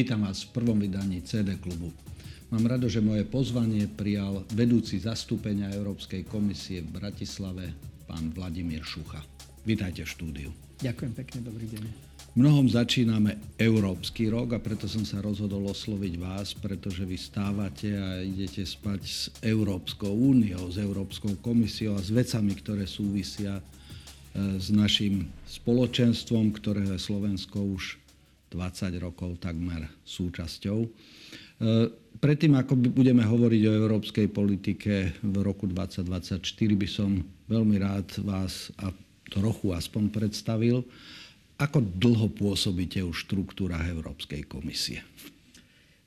Vítam vás v prvom vydaní CD klubu. Mám rado, že moje pozvanie prijal vedúci zastúpenia Európskej komisie v Bratislave, pán Vladimír Šucha. Vítajte v štúdiu. Ďakujem pekne, dobrý deň. Mnohom začíname Európsky rok a preto som sa rozhodol osloviť vás, pretože vy stávate a idete spať s Európskou úniou, s Európskou komisiou a s vecami, ktoré súvisia e, s našim spoločenstvom, ktoré Slovensko už 20 rokov takmer súčasťou. E, predtým, ako budeme hovoriť o európskej politike v roku 2024, by som veľmi rád vás a trochu aspoň predstavil. Ako dlho pôsobíte už v štruktúrach Európskej komisie?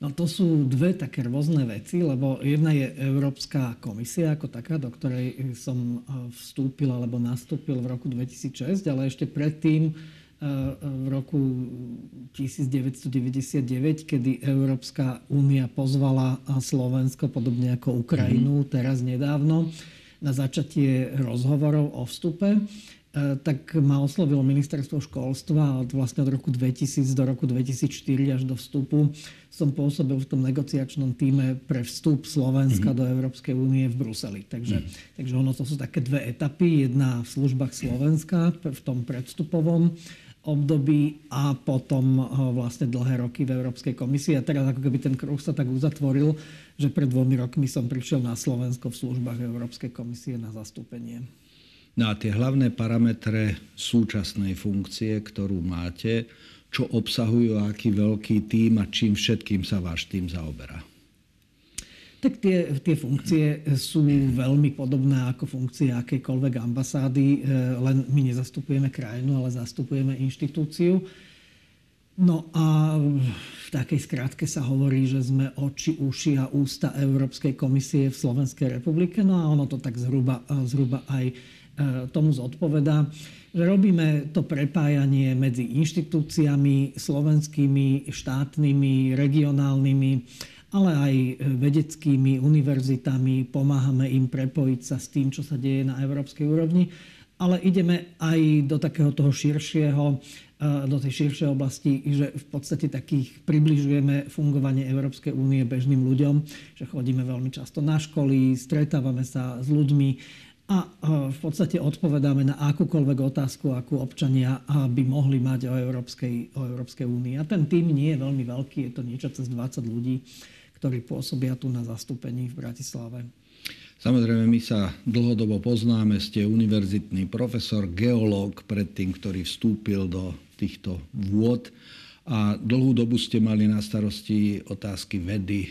No to sú dve také rôzne veci, lebo jedna je Európska komisia ako taká, do ktorej som e, vstúpil alebo nastúpil v roku 2006, ale ešte predtým v roku 1999, kedy Európska únia pozvala Slovensko, podobne ako Ukrajinu, mm-hmm. teraz nedávno, na začatie rozhovorov o vstupe tak ma oslovilo ministerstvo školstva od vlastne od roku 2000 do roku 2004 až do vstupu. Som pôsobil v tom negociačnom týme pre vstup Slovenska mm-hmm. do Európskej únie v Bruseli. Takže, mm-hmm. takže ono to sú také dve etapy. Jedna v službách Slovenska v tom predstupovom období a potom eh, vlastne dlhé roky v Európskej komisii. A teraz ako keby ten kruh sa tak uzatvoril, že pred dvomi rokmi som prišiel na Slovensko v službách Európskej komisie na zastúpenie. No a tie hlavné parametre súčasnej funkcie, ktorú máte, čo obsahujú, aký veľký tým a čím všetkým sa váš tým zaoberá? Tak tie, tie funkcie sú veľmi podobné ako funkcie akejkoľvek ambasády, e, len my nezastupujeme krajinu, ale zastupujeme inštitúciu. No a v takej skrátke sa hovorí, že sme oči, uši a ústa Európskej komisie v Slovenskej republike. No a ono to tak zhruba, zhruba aj tomu zodpovedá, že robíme to prepájanie medzi inštitúciami slovenskými, štátnymi, regionálnymi, ale aj e, vedeckými univerzitami, pomáhame im prepojiť sa s tým, čo sa deje na európskej úrovni, ale ideme aj do takého toho širšieho, e, do tej širšej oblasti, že v podstate takých približujeme fungovanie Európskej únie bežným ľuďom, že chodíme veľmi často na školy, stretávame sa s ľuďmi, a e, v podstate odpovedáme na akúkoľvek otázku, akú občania by mohli mať o Európskej, o Európskej únii. A ten tým nie je veľmi veľký, je to niečo cez 20 ľudí ktorí pôsobia tu na zastúpení v Bratislave. Samozrejme, my sa dlhodobo poznáme, ste univerzitný profesor, geológ predtým, ktorý vstúpil do týchto vôd a dlhú dobu ste mali na starosti otázky vedy, e,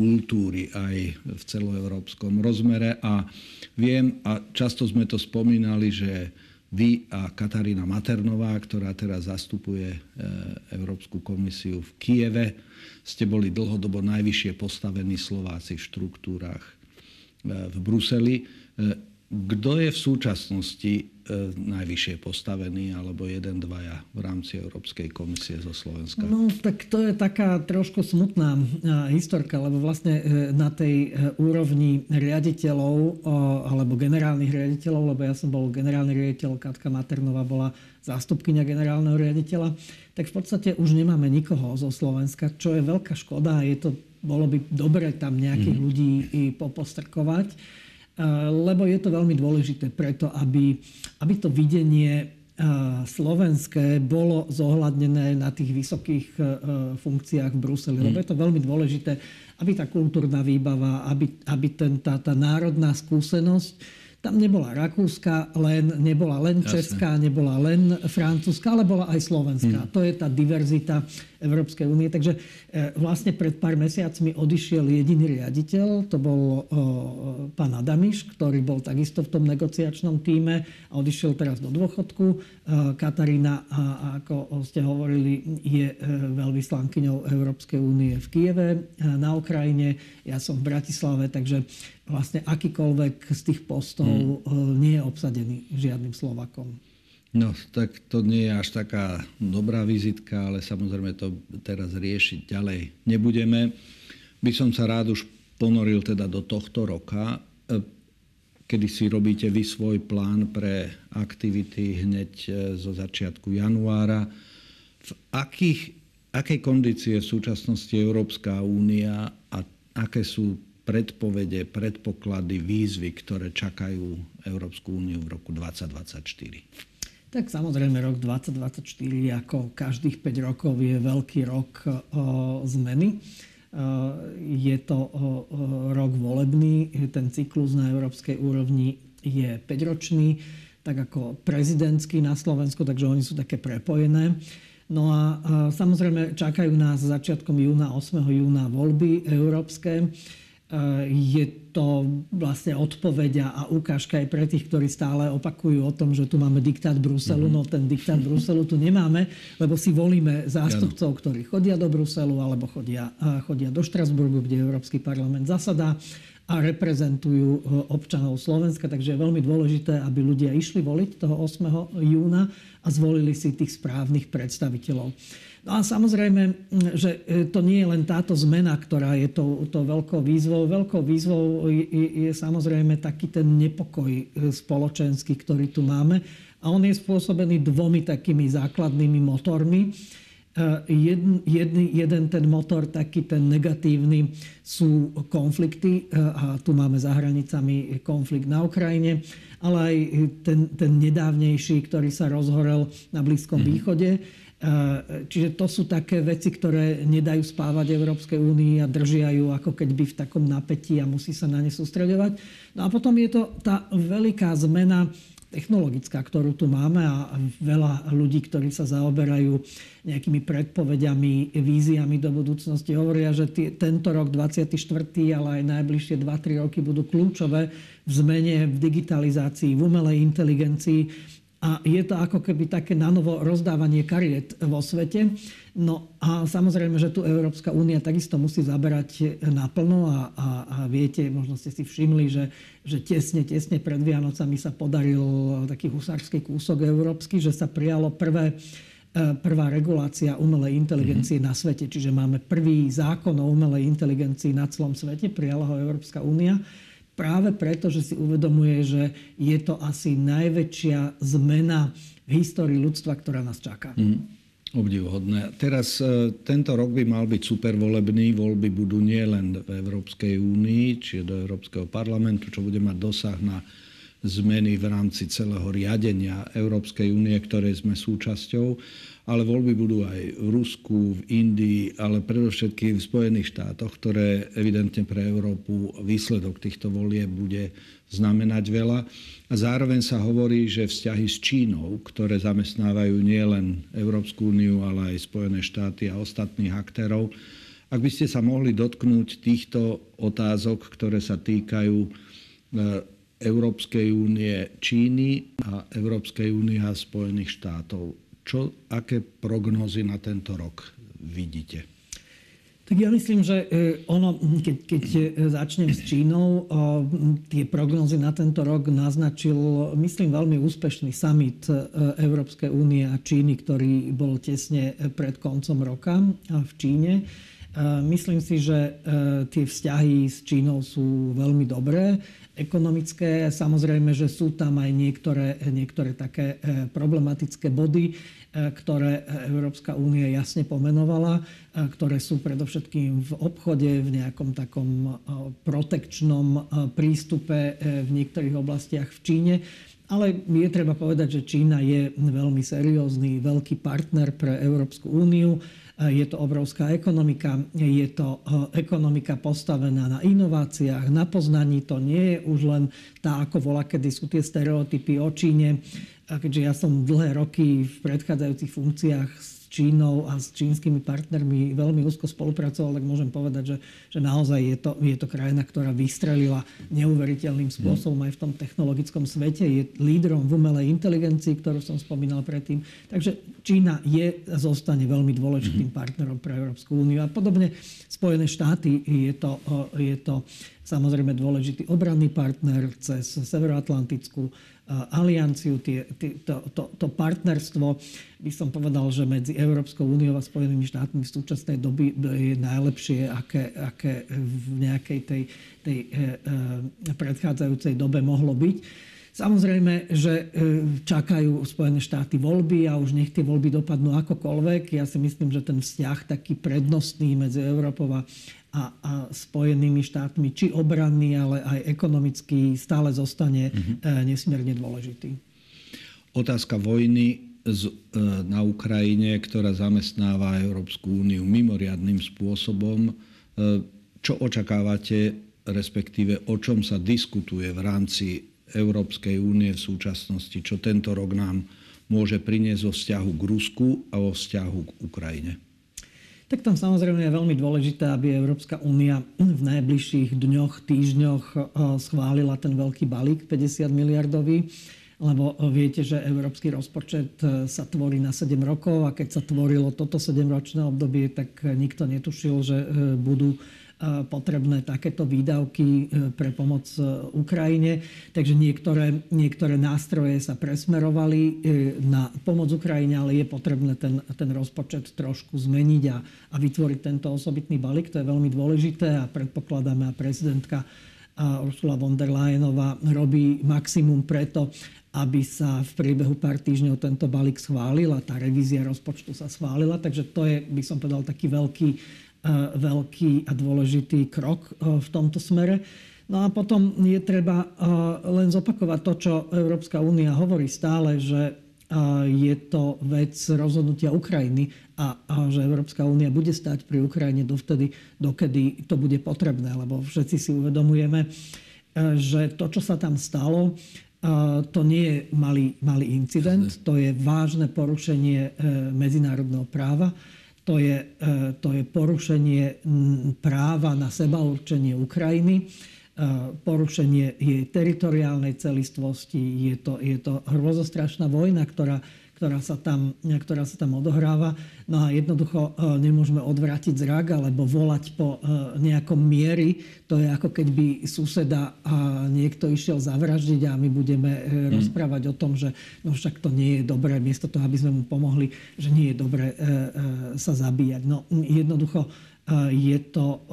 kultúry aj v celoeurópskom rozmere a viem, a často sme to spomínali, že vy a Katarína Maternová, ktorá teraz zastupuje e, Európsku komisiu v Kieve, ste boli dlhodobo najvyššie postavení Slováci v štruktúrach e, v Bruseli. E, kto je v súčasnosti e, najvyššie postavený, alebo jeden, dvaja v rámci Európskej komisie zo Slovenska? No, tak to je taká trošku smutná historka, lebo vlastne e, na tej e, úrovni riaditeľov alebo generálnych riaditeľov, lebo ja som bol generálny riaditeľ, Katka Maternová bola zástupkynia generálneho riaditeľa, tak v podstate už nemáme nikoho zo Slovenska, čo je veľká škoda. Je to, bolo by dobre tam nejakých mm. ľudí i popostrkovať lebo je to veľmi dôležité preto, aby, aby to videnie slovenské bolo zohľadnené na tých vysokých funkciách v Bruseli. Lebo je to veľmi dôležité, aby tá kultúrna výbava, aby, aby ten, tá, tá národná skúsenosť tam nebola Rakúska, len, nebola len Jasne. Česká, nebola len Francúzska, ale bola aj Slovenská. Hmm. To je tá diverzita Európskej únie. Takže e, vlastne pred pár mesiacmi odišiel jediný riaditeľ, to bol o, pán Adamiš, ktorý bol takisto v tom negociačnom týme a odišiel teraz do dôchodku. E, Katarína, ako ste hovorili, je e, veľvyslankyňou Európskej únie v Kieve na Ukrajine. Ja som v Bratislave, takže vlastne akýkoľvek z tých postov hmm. nie je obsadený žiadnym Slovakom. No, tak to nie je až taká dobrá vizitka, ale samozrejme to teraz riešiť ďalej nebudeme. By som sa rád už ponoril teda do tohto roka, e, kedy si robíte vy svoj plán pre aktivity hneď e, zo začiatku januára. V akých akej kondície v súčasnosti Európska únia a aké sú predpovede, predpoklady, výzvy, ktoré čakajú Európsku úniu v roku 2024? Tak samozrejme rok 2024 ako každých 5 rokov je veľký rok o, zmeny. Je to rok volebný, ten cyklus na európskej úrovni je 5-ročný, tak ako prezidentský na Slovensku, takže oni sú také prepojené. No a samozrejme čakajú nás začiatkom júna, 8. júna voľby európske. Je to vlastne odpoveď a ukážka aj pre tých, ktorí stále opakujú o tom, že tu máme diktát Bruselu. Mm-hmm. No ten diktát Bruselu tu nemáme, lebo si volíme zástupcov, ktorí chodia do Bruselu alebo chodia, chodia do Štrasburgu, kde Európsky parlament zasadá a reprezentujú e, občanov Slovenska. Takže je veľmi dôležité, aby ľudia išli voliť toho 8. júna a zvolili si tých správnych predstaviteľov. No a samozrejme, že e, to nie je len táto zmena, ktorá je to, to veľkou výzvou. Veľkou výzvou je, je samozrejme taký ten nepokoj e, spoločenský, ktorý tu máme. A on je spôsobený dvomi takými základnými motormi. Jeden, jeden, jeden ten motor, taký ten negatívny, sú konflikty. A tu máme za hranicami konflikt na Ukrajine, ale aj ten, ten nedávnejší, ktorý sa rozhorel na Blízkom mm-hmm. východe. Čiže to sú také veci, ktoré nedajú spávať Európskej únii a držia ju ako by v takom napätí a musí sa na ne sústredovať. No a potom je to tá veľká zmena technologická, ktorú tu máme a veľa ľudí, ktorí sa zaoberajú nejakými predpovediami, víziami do budúcnosti, hovoria, že t- tento rok 24. ale aj najbližšie 2-3 roky budú kľúčové v zmene, v digitalizácii, v umelej inteligencii a je to ako keby také nanovo rozdávanie kariet vo svete. No a samozrejme, že tu Európska únia takisto musí zaberať naplno a, a, a viete, možno ste si všimli, že, že tesne, tesne pred Vianocami sa podaril taký husársky kúsok európsky, že sa prijalo prvé e, prvá regulácia umelej inteligencie mm-hmm. na svete. Čiže máme prvý zákon o umelej inteligencii na celom svete, prijala ho Európska únia práve preto, že si uvedomuje, že je to asi najväčšia zmena v histórii ľudstva, ktorá nás čaká. Mm. Obdivuhodné. Teraz e, tento rok by mal byť supervolebný. Voľby budú nielen v Európskej únii, čiže do Európskeho parlamentu, čo bude mať dosah na zmeny v rámci celého riadenia Európskej únie, ktoré sme súčasťou, ale voľby budú aj v Rusku, v Indii, ale predovšetkým v Spojených štátoch, ktoré evidentne pre Európu výsledok týchto volieb bude znamenať veľa. A zároveň sa hovorí, že vzťahy s Čínou, ktoré zamestnávajú nielen Európsku úniu, ale aj Spojené štáty a ostatných aktérov, ak by ste sa mohli dotknúť týchto otázok, ktoré sa týkajú e, Európskej únie Číny a Európskej únie a Spojených štátov čo, aké prognózy na tento rok vidíte? Tak ja myslím, že e, ono, keď, keď e, začnem s Čínou, tie prognózy na tento rok naznačil, myslím, veľmi úspešný summit e, Európskej únie a Číny, ktorý bol tesne pred koncom roka v Číne. Myslím si, že tie vzťahy s Čínou sú veľmi dobré ekonomické. Samozrejme, že sú tam aj niektoré, niektoré také problematické body. E, ktoré Európska únia jasne pomenovala, e, ktoré sú predovšetkým v obchode, v nejakom takom e, protekčnom prístupe v niektorých oblastiach v Číne. Ale je treba povedať, že Čína je veľmi seriózny, veľký partner pre Európsku úniu. Je to obrovská ekonomika, je to ekonomika postavená na inováciách, na poznaní. To nie je už len tá, ako volá, kedy sú tie stereotypy o Číne, a keďže ja som dlhé roky v predchádzajúcich funkciách s Čínou a s čínskymi partnermi veľmi úzko spolupracoval, tak môžem povedať, že, že naozaj je to, je to krajina, ktorá vystrelila neuveriteľným spôsobom aj v tom technologickom svete. Je lídrom v umelej inteligencii, ktorú som spomínal predtým. Takže Čína je a zostane veľmi dôležitým partnerom pre Európsku úniu. A podobne Spojené štáty je to, je to samozrejme dôležitý obranný partner cez Severoatlantickú alianciu, tie, tie, to, to, to partnerstvo, by som povedal, že medzi Európskou úniou a Spojenými štátmi v súčasnej doby je najlepšie, aké, aké v nejakej tej, tej e, e, predchádzajúcej dobe mohlo byť. Samozrejme, že čakajú Spojené štáty voľby a už nech tie voľby dopadnú akokoľvek. Ja si myslím, že ten vzťah taký prednostný medzi Európou a, a Spojenými štátmi, či obranný, ale aj ekonomický, stále zostane mm-hmm. nesmierne dôležitý. Otázka vojny na Ukrajine, ktorá zamestnáva Európsku úniu mimoriadným spôsobom. Čo očakávate, respektíve o čom sa diskutuje v rámci Európskej únie v súčasnosti, čo tento rok nám môže priniesť vo vzťahu k Rusku a vo vzťahu k Ukrajine? Tak tam samozrejme je veľmi dôležité, aby Európska únia v najbližších dňoch, týždňoch eh, schválila ten veľký balík 50 miliardový, lebo viete, že európsky rozpočet eh, sa tvorí na 7 rokov a keď sa tvorilo toto 7-ročné obdobie, tak nikto netušil, že eh, budú potrebné takéto výdavky e, pre pomoc e, Ukrajine. Takže niektoré, niektoré nástroje sa presmerovali e, na pomoc Ukrajine, ale je potrebné ten, ten rozpočet trošku zmeniť a, a vytvoriť tento osobitný balík. To je veľmi dôležité a predpokladáme a prezidentka Ursula von der Leyenová robí maximum preto, aby sa v priebehu pár týždňov tento balík schválil a tá revízia rozpočtu sa schválila. Takže to je, by som povedal, taký veľký E, veľký a dôležitý krok e, v tomto smere. No a potom je treba e, len zopakovať to, čo Európska únia hovorí stále, že je to vec rozhodnutia Ukrajiny a, a že Európska únia bude stať pri Ukrajine dovtedy, dokedy to bude potrebné, lebo všetci si uvedomujeme, že to, čo sa tam stalo, to nie je malý, malý incident, to je vážne porušenie medzinárodného práva to je, e, to je porušenie práva na sebaurčenie Ukrajiny, porušenie jej teritoriálnej celistvosti. Je to, je to hrozostrašná vojna, ktorá ktorá sa tam, ktorá sa tam odohráva. No a jednoducho e, nemôžeme odvrátiť zrak alebo volať po e, nejakom miery. To je ako keď by suseda a niekto išiel zavraždiť a my budeme mm. rozprávať o tom, že no však to nie je dobré, miesto toho, aby sme mu pomohli, že nie je dobré sa zabíjať. No jednoducho je to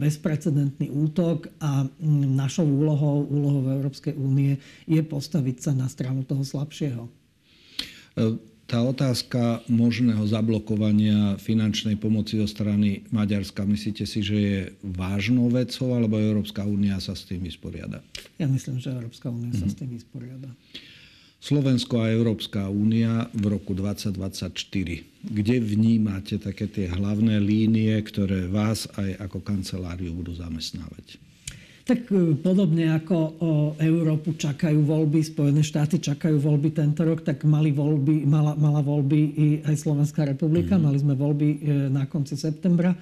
bezprecedentný útok a našou úlohou, úlohou Európskej únie je postaviť sa na stranu toho slabšieho. Tá otázka možného zablokovania finančnej pomoci zo strany Maďarska, myslíte si, že je vážnou vecou, alebo Európska únia sa s tým vysporiada? Ja myslím, že Európska únia sa mm-hmm. s tým vysporiada. Slovensko a Európska únia v roku 2024. Kde vnímate také tie hlavné línie, ktoré vás aj ako kanceláriu budú zamestnávať? Tak e, podobne ako o Európu čakajú voľby, Spojené štáty čakajú voľby tento rok, tak mali voľby, mala, mala voľby i aj Slovenská republika. Mm. Mali sme voľby e, na konci septembra.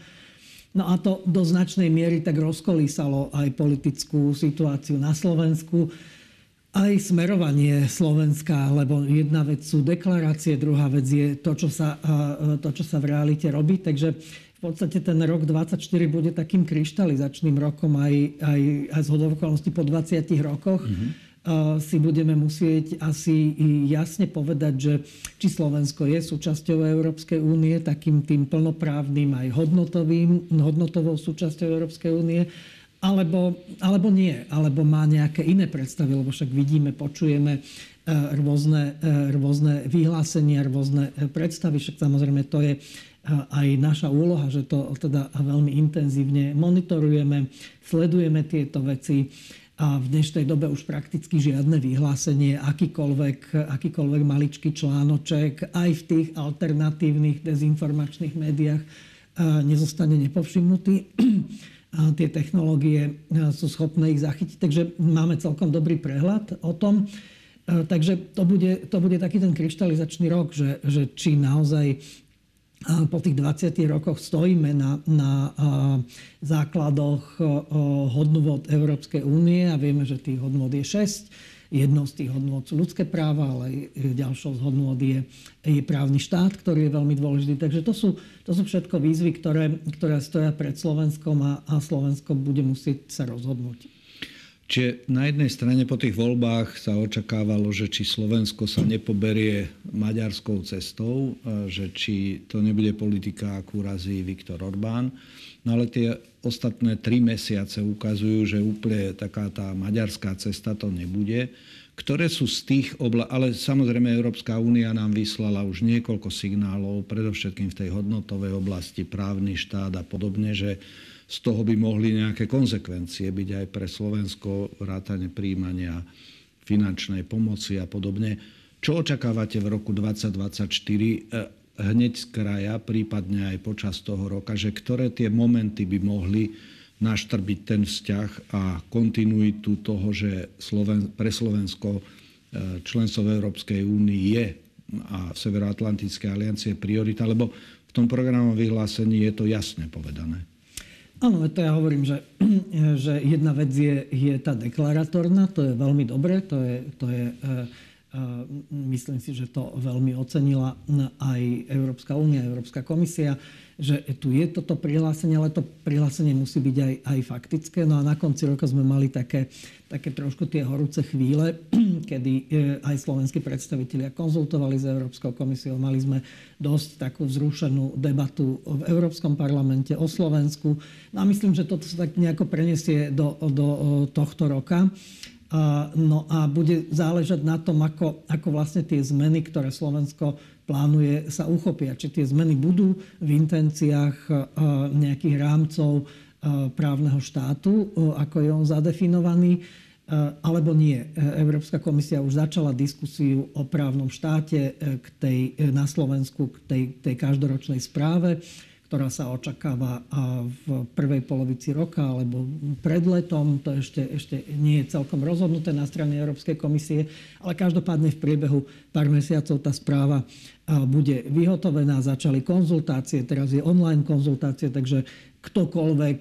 No a to do značnej miery tak rozkolísalo aj politickú situáciu na Slovensku aj smerovanie Slovenska, lebo jedna vec sú deklarácie, druhá vec je to, čo sa, to, čo sa v realite robí. Takže v podstate ten rok 24 bude takým kryštalizačným rokom aj, aj, aj z hodovokolnosti po 20 rokoch. Mm-hmm. Si budeme musieť asi jasne povedať, že či Slovensko je súčasťou Európskej únie, takým tým plnoprávnym aj hodnotovým, hodnotovou súčasťou Európskej únie, alebo, alebo nie, alebo má nejaké iné predstavy, lebo však vidíme, počujeme rôzne, rôzne vyhlásenia, rôzne predstavy, však samozrejme to je aj naša úloha, že to teda veľmi intenzívne monitorujeme, sledujeme tieto veci a v dnešnej dobe už prakticky žiadne vyhlásenie, akýkoľvek, akýkoľvek maličký článoček aj v tých alternatívnych dezinformačných médiách nezostane nepovšimnutý. Tie technológie sú schopné ich zachytiť, takže máme celkom dobrý prehľad o tom. Takže to bude, to bude taký ten kryštalizačný rok, že, že či naozaj po tých 20 rokoch stojíme na, na základoch hodnôt Európskej únie a vieme, že tých hodnôt je 6. Jednou z tých hodnôt sú ľudské práva, ale ďalšou z hodnôt je, je právny štát, ktorý je veľmi dôležitý. Takže to sú, to sú všetko výzvy, ktoré, ktoré stoja pred Slovenskom a, a Slovensko bude musieť sa rozhodnúť. Čiže na jednej strane po tých voľbách sa očakávalo, že či Slovensko sa nepoberie maďarskou cestou, že či to nebude politika, akú razí Viktor Orbán. No ale tie ostatné tri mesiace ukazujú, že úplne taká tá maďarská cesta to nebude ktoré sú z tých obla... Ale samozrejme Európska únia nám vyslala už niekoľko signálov, predovšetkým v tej hodnotovej oblasti, právny štát a podobne, že z toho by mohli nejaké konsekvencie byť aj pre Slovensko, vrátane príjmania finančnej pomoci a podobne. Čo očakávate v roku 2024 eh, hneď z kraja, prípadne aj počas toho roka, že ktoré tie momenty by mohli naštrbiť ten vzťah a kontinuitu toho, že Sloven, pre Slovensko e, členstvo v Európskej únii je a Severoatlantické aliancie priorita, lebo v tom programovom vyhlásení je to jasne povedané. Áno, to ja hovorím, že, že jedna vec je, je tá deklaratórna, to je veľmi dobré, to je, to je e, myslím si, že to veľmi ocenila aj Európska únia, Európska komisia že tu je toto prihlásenie, ale to prihlásenie musí byť aj, aj faktické. No a na konci roka sme mali také, také trošku tie horúce chvíle, kedy e, aj slovenskí predstavitelia konzultovali s Európskou komisiou. Mali sme dosť takú vzrušenú debatu v Európskom parlamente o Slovensku. No a myslím, že toto sa tak nejako preniesie do, do tohto roka. No a bude záležať na tom, ako, ako vlastne tie zmeny, ktoré Slovensko plánuje, sa uchopia. Či tie zmeny budú v intenciách e, nejakých rámcov e, právneho štátu, e, ako je on zadefinovaný, alebo nie. Európska komisia už začala diskusiu o právnom štáte k tej, na Slovensku k tej, tej každoročnej správe ktorá sa očakáva v prvej polovici roka alebo pred letom. To ešte, ešte nie je celkom rozhodnuté na strane Európskej komisie, ale každopádne v priebehu pár mesiacov tá správa bude vyhotovená. Začali konzultácie, teraz je online konzultácie, takže ktokoľvek,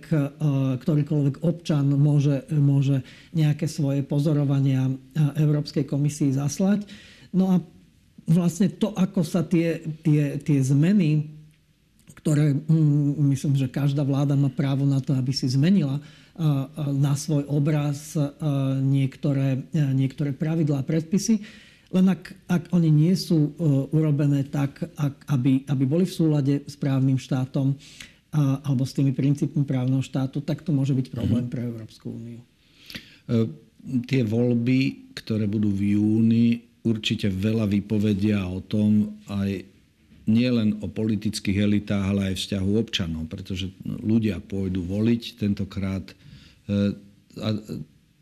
ktorýkoľvek občan môže, môže nejaké svoje pozorovania Európskej komisii zaslať. No a vlastne to, ako sa tie, tie, tie zmeny ktoré mm, myslím, že každá vláda má právo na to, aby si zmenila na svoj obraz niektoré, niektoré pravidlá a predpisy. Len ak, ak oni nie sú e, urobené tak, ak, aby, aby boli v súlade s právnym štátom alebo s tými princípmi právneho štátu, tak to môže byť problém mhm. pre Európsku úniu. E, tie voľby, ktoré budú v júni, určite veľa vypovedia o tom aj nielen o politických elitách, ale aj vzťahu občanov, pretože ľudia pôjdu voliť tentokrát e, a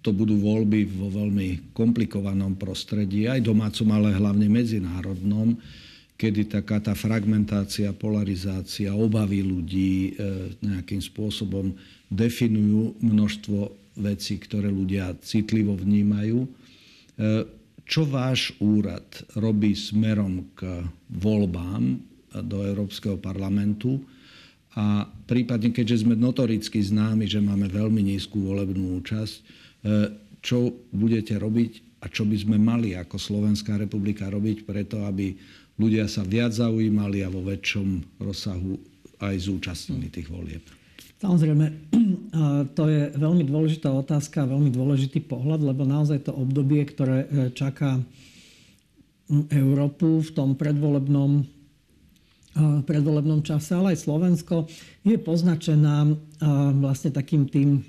to budú voľby vo veľmi komplikovanom prostredí, aj domácom, ale hlavne medzinárodnom, kedy taká tá fragmentácia, polarizácia, obavy ľudí e, nejakým spôsobom definujú množstvo vecí, ktoré ľudia citlivo vnímajú. Čo váš úrad robí smerom k voľbám do Európskeho parlamentu a prípadne, keďže sme notoricky známi, že máme veľmi nízku volebnú účasť, e, čo budete robiť a čo by sme mali ako Slovenská republika robiť preto, aby ľudia sa viac zaujímali a vo väčšom rozsahu aj zúčastnili tých volieb? Samozrejme, to je veľmi dôležitá otázka, veľmi dôležitý pohľad, lebo naozaj to obdobie, ktoré e, čaká Európu v tom predvolebnom, predvolebnom čase, ale aj Slovensko, je poznačená vlastne takým tým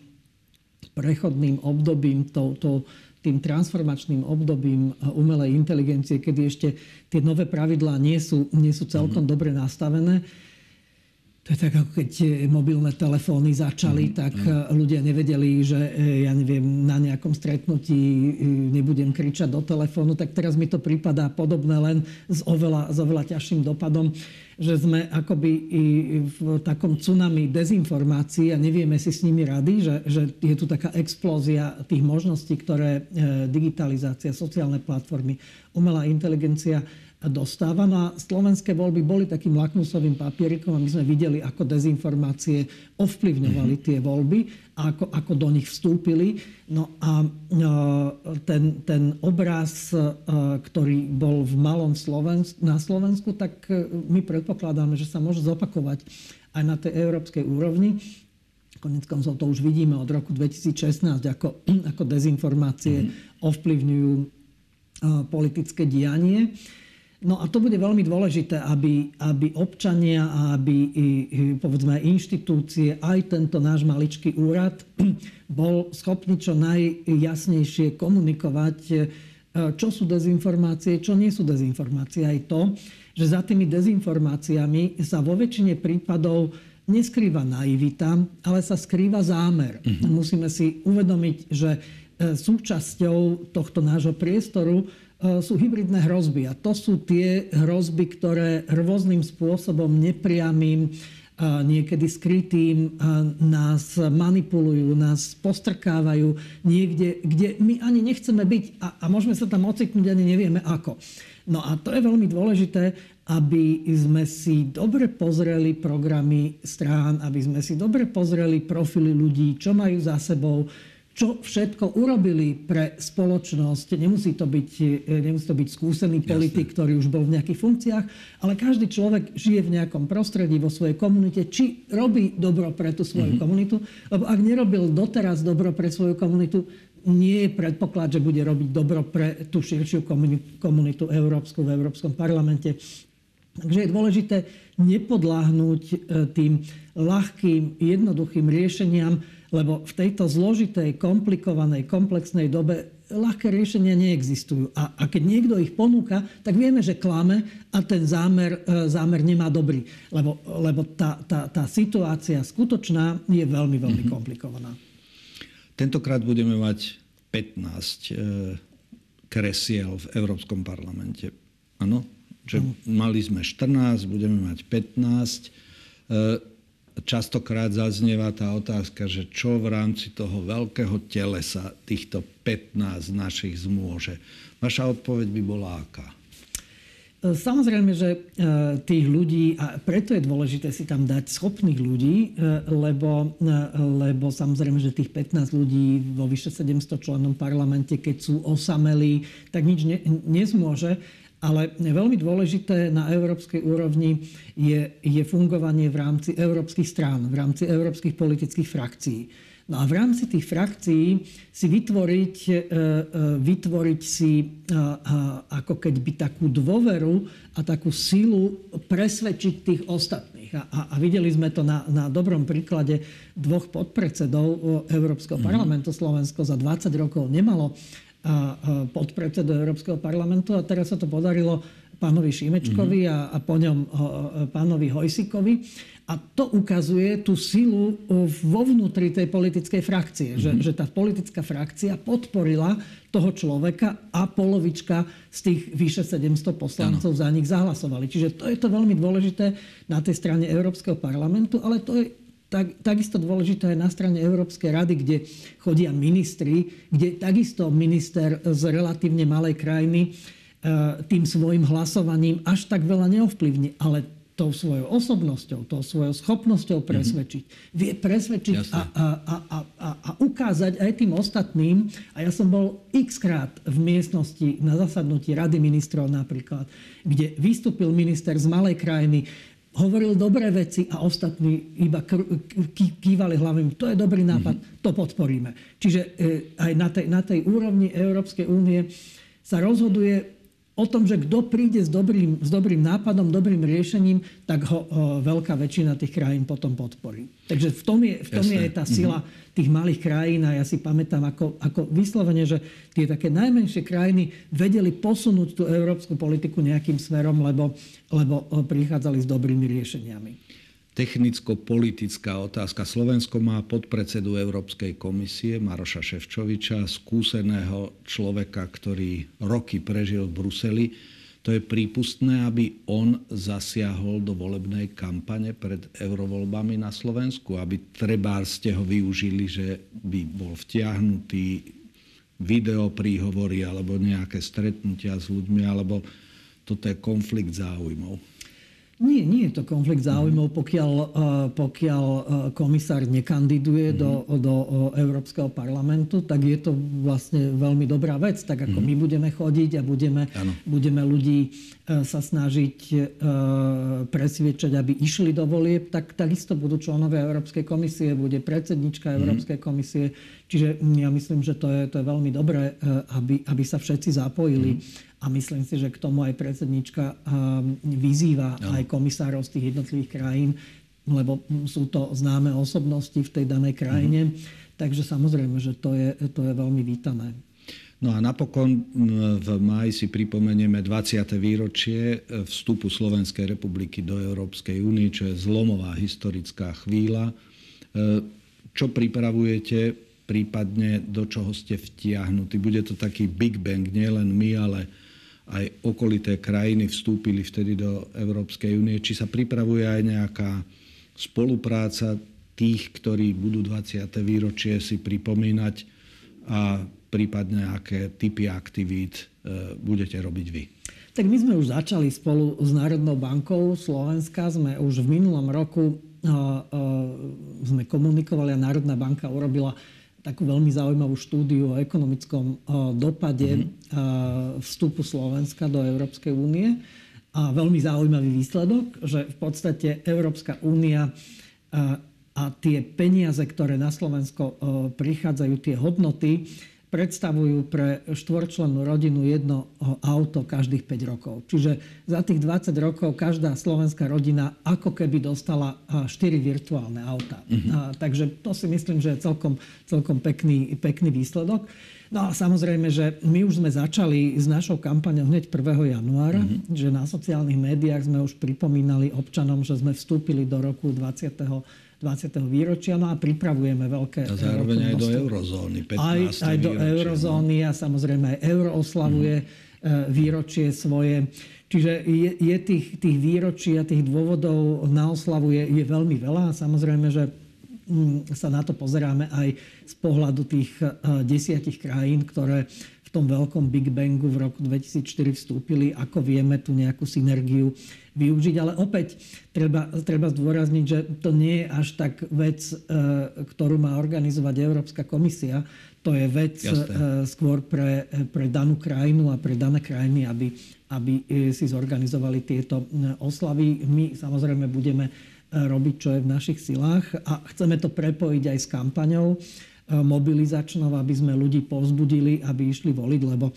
prechodným obdobím, to, to, tým transformačným obdobím umelej inteligencie, kedy ešte tie nové pravidlá nie sú, nie sú celkom mm-hmm. dobre nastavené to je tak, ako keď mobilné telefóny začali, mm, tak mm. ľudia nevedeli, že eh, ja neviem, na nejakom stretnutí nebudem kričať do telefónu, tak teraz mi to prípada podobné len s oveľa, s oveľa ťažším dopadom, že sme akoby v takom tsunami dezinformácií a nevieme si s nimi rady, že, že je tu taká explózia tých možností, ktoré digitalizácia, sociálne platformy, umelá inteligencia dostáva. No a slovenské voľby boli takým lakmusovým papierikom a my sme videli, ako dezinformácie ovplyvňovali tie voľby a ako, ako do nich vstúpili. No a e, ten, ten obraz, e, ktorý bol v malom Slovensku, na Slovensku, tak e, my predpokladáme, že sa môže zopakovať aj na tej európskej úrovni. Konec koncov to už vidíme od roku 2016, ako, ako dezinformácie mhm. ovplyvňujú politické dianie. No a to bude veľmi dôležité, aby, aby občania a aby povedzme aj inštitúcie, aj tento náš maličký úrad bol schopný čo najjasnejšie komunikovať, e, čo sú dezinformácie, čo nie sú dezinformácie. Aj to, že za tými dezinformáciami sa vo väčšine prípadov neskrýva naivita, ale sa skrýva zámer. Uh-huh. Musíme si uvedomiť, že e, súčasťou tohto nášho priestoru sú hybridné hrozby. A to sú tie hrozby, ktoré rôznym spôsobom nepriamým, niekedy skrytým nás manipulujú, nás postrkávajú niekde, kde my ani nechceme byť a, a môžeme sa tam ocitnúť, ani nevieme ako. No a to je veľmi dôležité, aby sme si dobre pozreli programy strán, aby sme si dobre pozreli profily ľudí, čo majú za sebou, čo všetko urobili pre spoločnosť. Nemusí to byť, e, nemusí to byť skúsený politik, ktorý už bol v nejakých funkciách, ale každý človek žije v nejakom prostredí, vo svojej komunite, či robí dobro pre tú svoju mm-hmm. komunitu, lebo ak nerobil doteraz dobro pre svoju komunitu, nie je predpoklad, že bude robiť dobro pre tú širšiu komunitu európsku v Európskom parlamente. Takže je dôležité nepodláhnuť e, tým ľahkým, jednoduchým riešeniam, lebo v tejto zložitej, komplikovanej, komplexnej dobe ľahké riešenia neexistujú. A, a keď niekto ich ponúka, tak vieme, že klame a ten zámer, e, zámer nemá dobrý. Lebo, lebo tá, tá, tá situácia skutočná je veľmi, veľmi mm-hmm. komplikovaná. Tentokrát budeme mať 15 e, kresiel v Európskom parlamente. Áno? Že mali sme 14, budeme mať 15 častokrát zaznieva tá otázka, že čo v rámci toho veľkého telesa týchto 15 našich zmôže. Vaša odpoveď by bola aká? Samozrejme, že e, tých ľudí, a preto je dôležité si tam dať schopných ľudí, e, lebo, e, lebo samozrejme, že tých 15 ľudí vo vyše 700 členom parlamente, keď sú osamelí, tak nič ne, nezmôže. Ale veľmi dôležité na európskej úrovni je, je fungovanie v rámci európskych strán, v rámci európskych politických frakcií. No a v rámci tých frakcií si vytvoriť, e, e, vytvoriť si e, ako keby takú dôveru a takú sílu presvedčiť tých ostatných. A, a videli sme to na, na dobrom príklade dvoch podpredsedov Európskeho mhm. parlamentu. Slovensko za 20 rokov nemalo podpredsedu Európskeho parlamentu a teraz sa to podarilo pánovi Šimečkovi mm-hmm. a, a po ňom pánovi Hojsikovi. A to ukazuje tú silu vo vnútri tej politickej frakcie. Mm-hmm. Že, mhm. že tá politická frakcia podporila toho človeka a polovička z tých vyše 700 poslancov ano. za nich zahlasovali. Čiže to je to veľmi dôležité na tej strane Európskeho parlamentu, ale to je tak, takisto dôležité je na strane Európskej rady, kde chodia ministri, kde takisto minister z relatívne malej krajiny e, tým svojim hlasovaním až tak veľa neovplyvní, ale tou svojou osobnosťou, tou svojou schopnosťou mhm. presvedčiť. Mm-hmm. Vie presvedčiť a, a, a, a, a ukázať aj tým ostatným. A ja som bol x krát v miestnosti na zasadnutí Rady ministrov napríklad, kde vystúpil minister z malej krajiny, hovoril dobré veci a ostatní iba kývali hlavami. To je dobrý nápad, mm-hmm. to podporíme. Čiže e, aj na tej, na tej úrovni Európskej únie sa rozhoduje o tom, že kto príde s dobrým, s dobrým nápadom, dobrým riešením, tak ho o, veľká väčšina tých krajín potom podporí. Takže v tom je, v tom je tá sila mm-hmm. tých malých krajín a ja si pamätám ako, ako vyslovene, že tie také najmenšie krajiny vedeli posunúť tú európsku politiku nejakým smerom, lebo, lebo prichádzali s dobrými riešeniami technicko-politická otázka. Slovensko má podpredsedu Európskej komisie Maroša Ševčoviča, skúseného človeka, ktorý roky prežil v Bruseli. To je prípustné, aby on zasiahol do volebnej kampane pred eurovoľbami na Slovensku, aby treba ste ho využili, že by bol vtiahnutý videopríhovory alebo nejaké stretnutia s ľuďmi, alebo toto je konflikt záujmov. Nie, nie je to konflikt záujmov, pokiaľ, eh, pokiaľ eh, komisár nekandiduje mm-hmm. do, do Európskeho parlamentu, tak je to vlastne veľmi dobrá vec. Tak ako mm-hmm. my budeme chodiť a budeme, budeme ľudí eh, sa snažiť presviečať, aby išli do volieb, tak takisto budú členovia Európskej komisie, bude predsednička mhm. Európskej mm-hmm. komisie. Čiže ja myslím, že to je, to je veľmi dobré, aby, aby sa všetci zapojili. Mm-hmm a myslím si, že k tomu aj predsednička vyzýva no. aj komisárov z tých jednotlivých krajín, lebo sú to známe osobnosti v tej danej krajine. Mm-hmm. Takže samozrejme, že to je, to je veľmi vítané. No a napokon v máji si pripomenieme 20. výročie e, vstupu Slovenskej republiky do Európskej únie, čo je zlomová historická chvíľa. E, čo pripravujete, prípadne do čoho ste vtiahnutí? Bude to taký Big Bang, nielen my, ale aj okolité krajiny vstúpili vtedy do Európskej únie. Či sa pripravuje aj nejaká spolupráca tých, ktorí budú 20. výročie si pripomínať a prípadne aké typy aktivít e, budete robiť vy? Tak my sme už začali spolu s Národnou bankou Slovenska. Sme už v minulom roku e, e, sme komunikovali a Národná banka urobila takú veľmi zaujímavú štúdiu o ekonomickom dopade mm-hmm. vstupu Slovenska do Európskej únie. A veľmi zaujímavý výsledok, že v podstate Európska únia a tie peniaze, ktoré na Slovensko prichádzajú, tie hodnoty, predstavujú pre štvorčlennú rodinu jedno auto každých 5 rokov. Čiže za tých 20 rokov každá slovenská rodina ako keby dostala 4 virtuálne auta. Uh-huh. A, takže to si myslím, že je celkom, celkom pekný, pekný výsledok. No a samozrejme, že my už sme začali s našou kampaňou hneď 1. januára, uh-huh. že na sociálnych médiách sme už pripomínali občanom, že sme vstúpili do roku 20 20. výročia. No a pripravujeme veľké... A zároveň aj do eurozóny. 15. Aj, aj do výročia, eurozóny no. a samozrejme aj euro oslavuje mm. výročie svoje. Čiže je, je tých, tých výročí a tých dôvodov na oslavu je, je veľmi veľa. Samozrejme, že sa na to pozeráme aj z pohľadu tých e, desiatich krajín, ktoré v tom veľkom Big Bangu v roku 2004 vstúpili, ako vieme tú nejakú synergiu využiť. Ale opäť treba, treba zdôrazniť, že to nie je až tak vec, e, ktorú má organizovať Európska komisia. To je vec Jasne. E, skôr pre, pre danú krajinu a pre dané krajiny, aby, aby si zorganizovali tieto oslavy. My samozrejme budeme robiť, čo je v našich silách a chceme to prepojiť aj s kampaňou mobilizačnou, aby sme ľudí povzbudili, aby išli voliť, lebo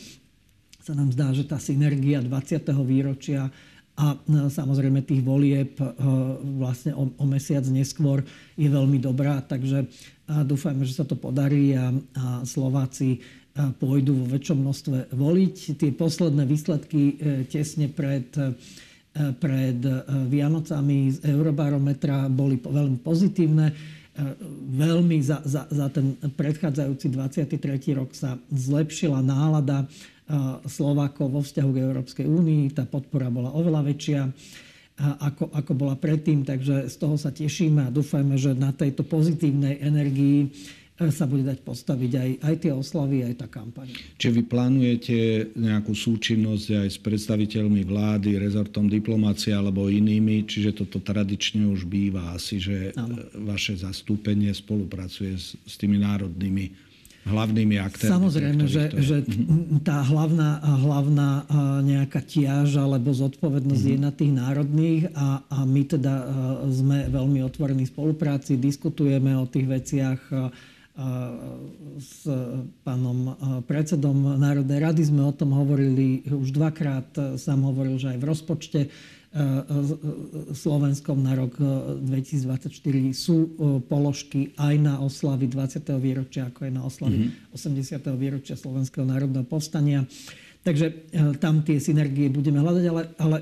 sa nám zdá, že tá synergia 20. výročia a e, samozrejme tých volieb e, vlastne o, o mesiac neskôr je veľmi dobrá, takže e, dúfajme, že sa to podarí a, a Slováci pôjdu vo väčšom množstve voliť. Tie posledné výsledky tesne pred, pred Vianocami z Eurobarometra boli veľmi pozitívne. Veľmi za, za, za ten predchádzajúci 23. rok sa zlepšila nálada Slovákov vo vzťahu k Európskej únii. Tá podpora bola oveľa väčšia ako, ako bola predtým, takže z toho sa tešíme a dúfajme, že na tejto pozitívnej energii sa bude dať postaviť aj, aj tie oslavy, aj tá kampaň. Či vy plánujete nejakú súčinnosť aj s predstaviteľmi vlády, rezortom diplomácie alebo inými, čiže toto tradične už býva asi, že ano. vaše zastúpenie spolupracuje s, s tými národnými hlavnými aktérmi. Samozrejme, že, že mhm. tá hlavná, hlavná nejaká tiaž alebo zodpovednosť mm-hmm. je na tých národných a, a my teda sme veľmi otvorení v spolupráci, diskutujeme o tých veciach s pánom predsedom Národnej rady sme o tom hovorili už dvakrát. Sám hovoril, že aj v rozpočte E, e, Slovenskom na rok 2024 e, sú položky aj na oslavy 20. výročia, ako aj na oslavy mm-hmm. 80. výročia Slovenského národného povstania. Takže tam tie synergie budeme hľadať, ale, ale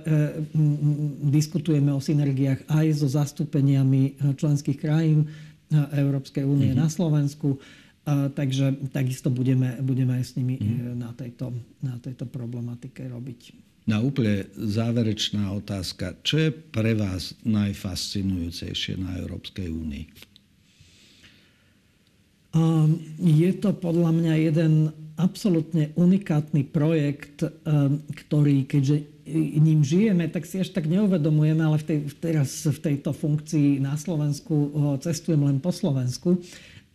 m, diskutujeme o synergiách aj so zastúpeniami členských krajín Európskej únie mm-hmm. na Slovensku. Takže takisto budeme, budeme aj s nimi mm-hmm. na, tejto, na tejto problematike robiť. Na úplne záverečná otázka. Čo je pre vás najfascinujúcejšie na Európskej únii? Um, je to podľa mňa jeden absolútne unikátny projekt, um, ktorý, keďže ním žijeme, tak si až tak neuvedomujeme, ale v tej, teraz v tejto funkcii na Slovensku cestujem len po Slovensku.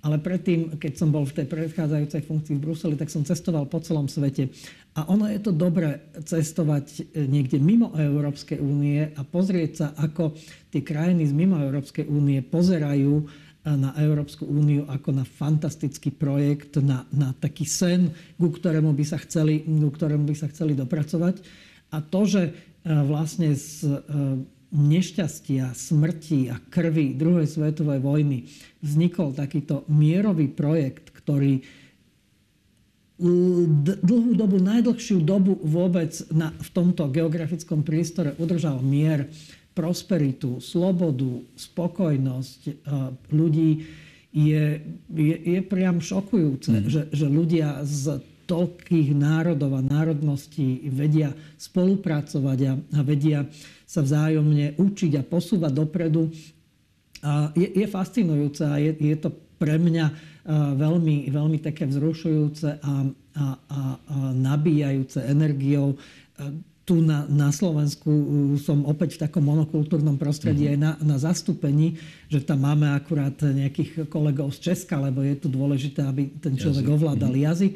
Ale predtým, keď som bol v tej predchádzajúcej funkcii v Bruseli, tak som cestoval po celom svete. A ono je to dobre cestovať e, niekde mimo Európskej únie a pozrieť sa, ako tie krajiny z mimo Európskej únie pozerajú na Európsku úniu ako na fantastický projekt, na, na taký sen, ku ktorému by sa chceli, ku ktorému by sa chceli dopracovať. A to, že vlastne z nešťastia, smrti a krvi druhej svetovej vojny vznikol takýto mierový projekt, ktorý dlhú dobu, najdlhšiu dobu vôbec na, v tomto geografickom priestore udržal mier, prosperitu, slobodu, spokojnosť ľudí, je, je, je priam šokujúce, mm. že, že ľudia z toľkých národov a národností vedia spolupracovať a, a vedia sa vzájomne učiť a posúvať dopredu. A je, je fascinujúce a je, je to pre mňa veľmi, veľmi také vzrušujúce a, a, a, a nabíjajúce energiou. Tu na, na Slovensku som opäť v takom monokultúrnom prostredí mm-hmm. aj na, na zastúpení, že tam máme akurát nejakých kolegov z Česka, lebo je tu dôležité, aby ten človek jazyk. ovládal mm-hmm. jazyk.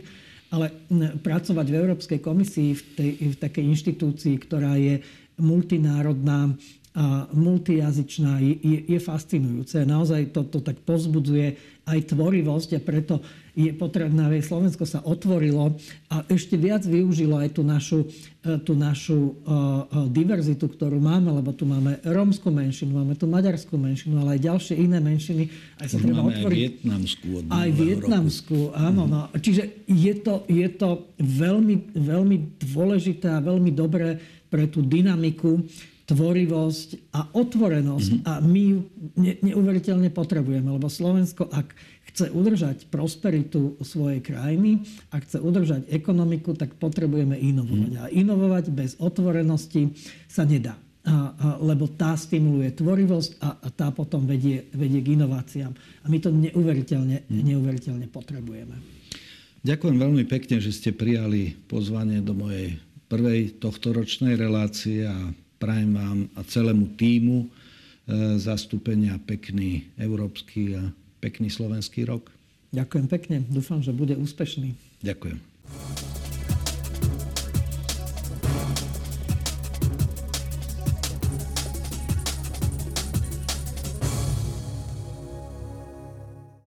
Ale pracovať v Európskej komisii, v, tej, v takej inštitúcii, ktorá je multinárodná, a multijazyčná, je, je, je fascinujúce. Naozaj to, to tak pozbudzuje aj tvorivosť a preto je potrebné, aby Slovensko sa otvorilo a ešte viac využilo aj tú našu, e, tú našu uh, diverzitu, ktorú máme, lebo tu máme rómsku menšinu, máme tu maďarskú menšinu, ale aj ďalšie iné menšiny. Aj sa treba máme otvoriť. aj vietnamskú. Aj vietnamskú, áno. No. Čiže je to, je to veľmi, veľmi dôležité a veľmi dobré pre tú dynamiku tvorivosť a otvorenosť. Mm-hmm. A my ju ne, neuveriteľne potrebujeme, lebo Slovensko, ak chce udržať prosperitu svojej krajiny, ak chce udržať ekonomiku, tak potrebujeme inovovať. Mm-hmm. A inovovať bez otvorenosti sa nedá. A, a, lebo tá stimuluje tvorivosť a, a tá potom vedie, vedie k inováciám. A my to neuveriteľne, mm. neuveriteľne potrebujeme. Ďakujem veľmi pekne, že ste prijali pozvanie do mojej prvej tohtoročnej relácie a prajem vám a celému týmu e, zastúpenia pekný európsky a pekný slovenský rok. Ďakujem pekne. Dúfam, že bude úspešný. Ďakujem.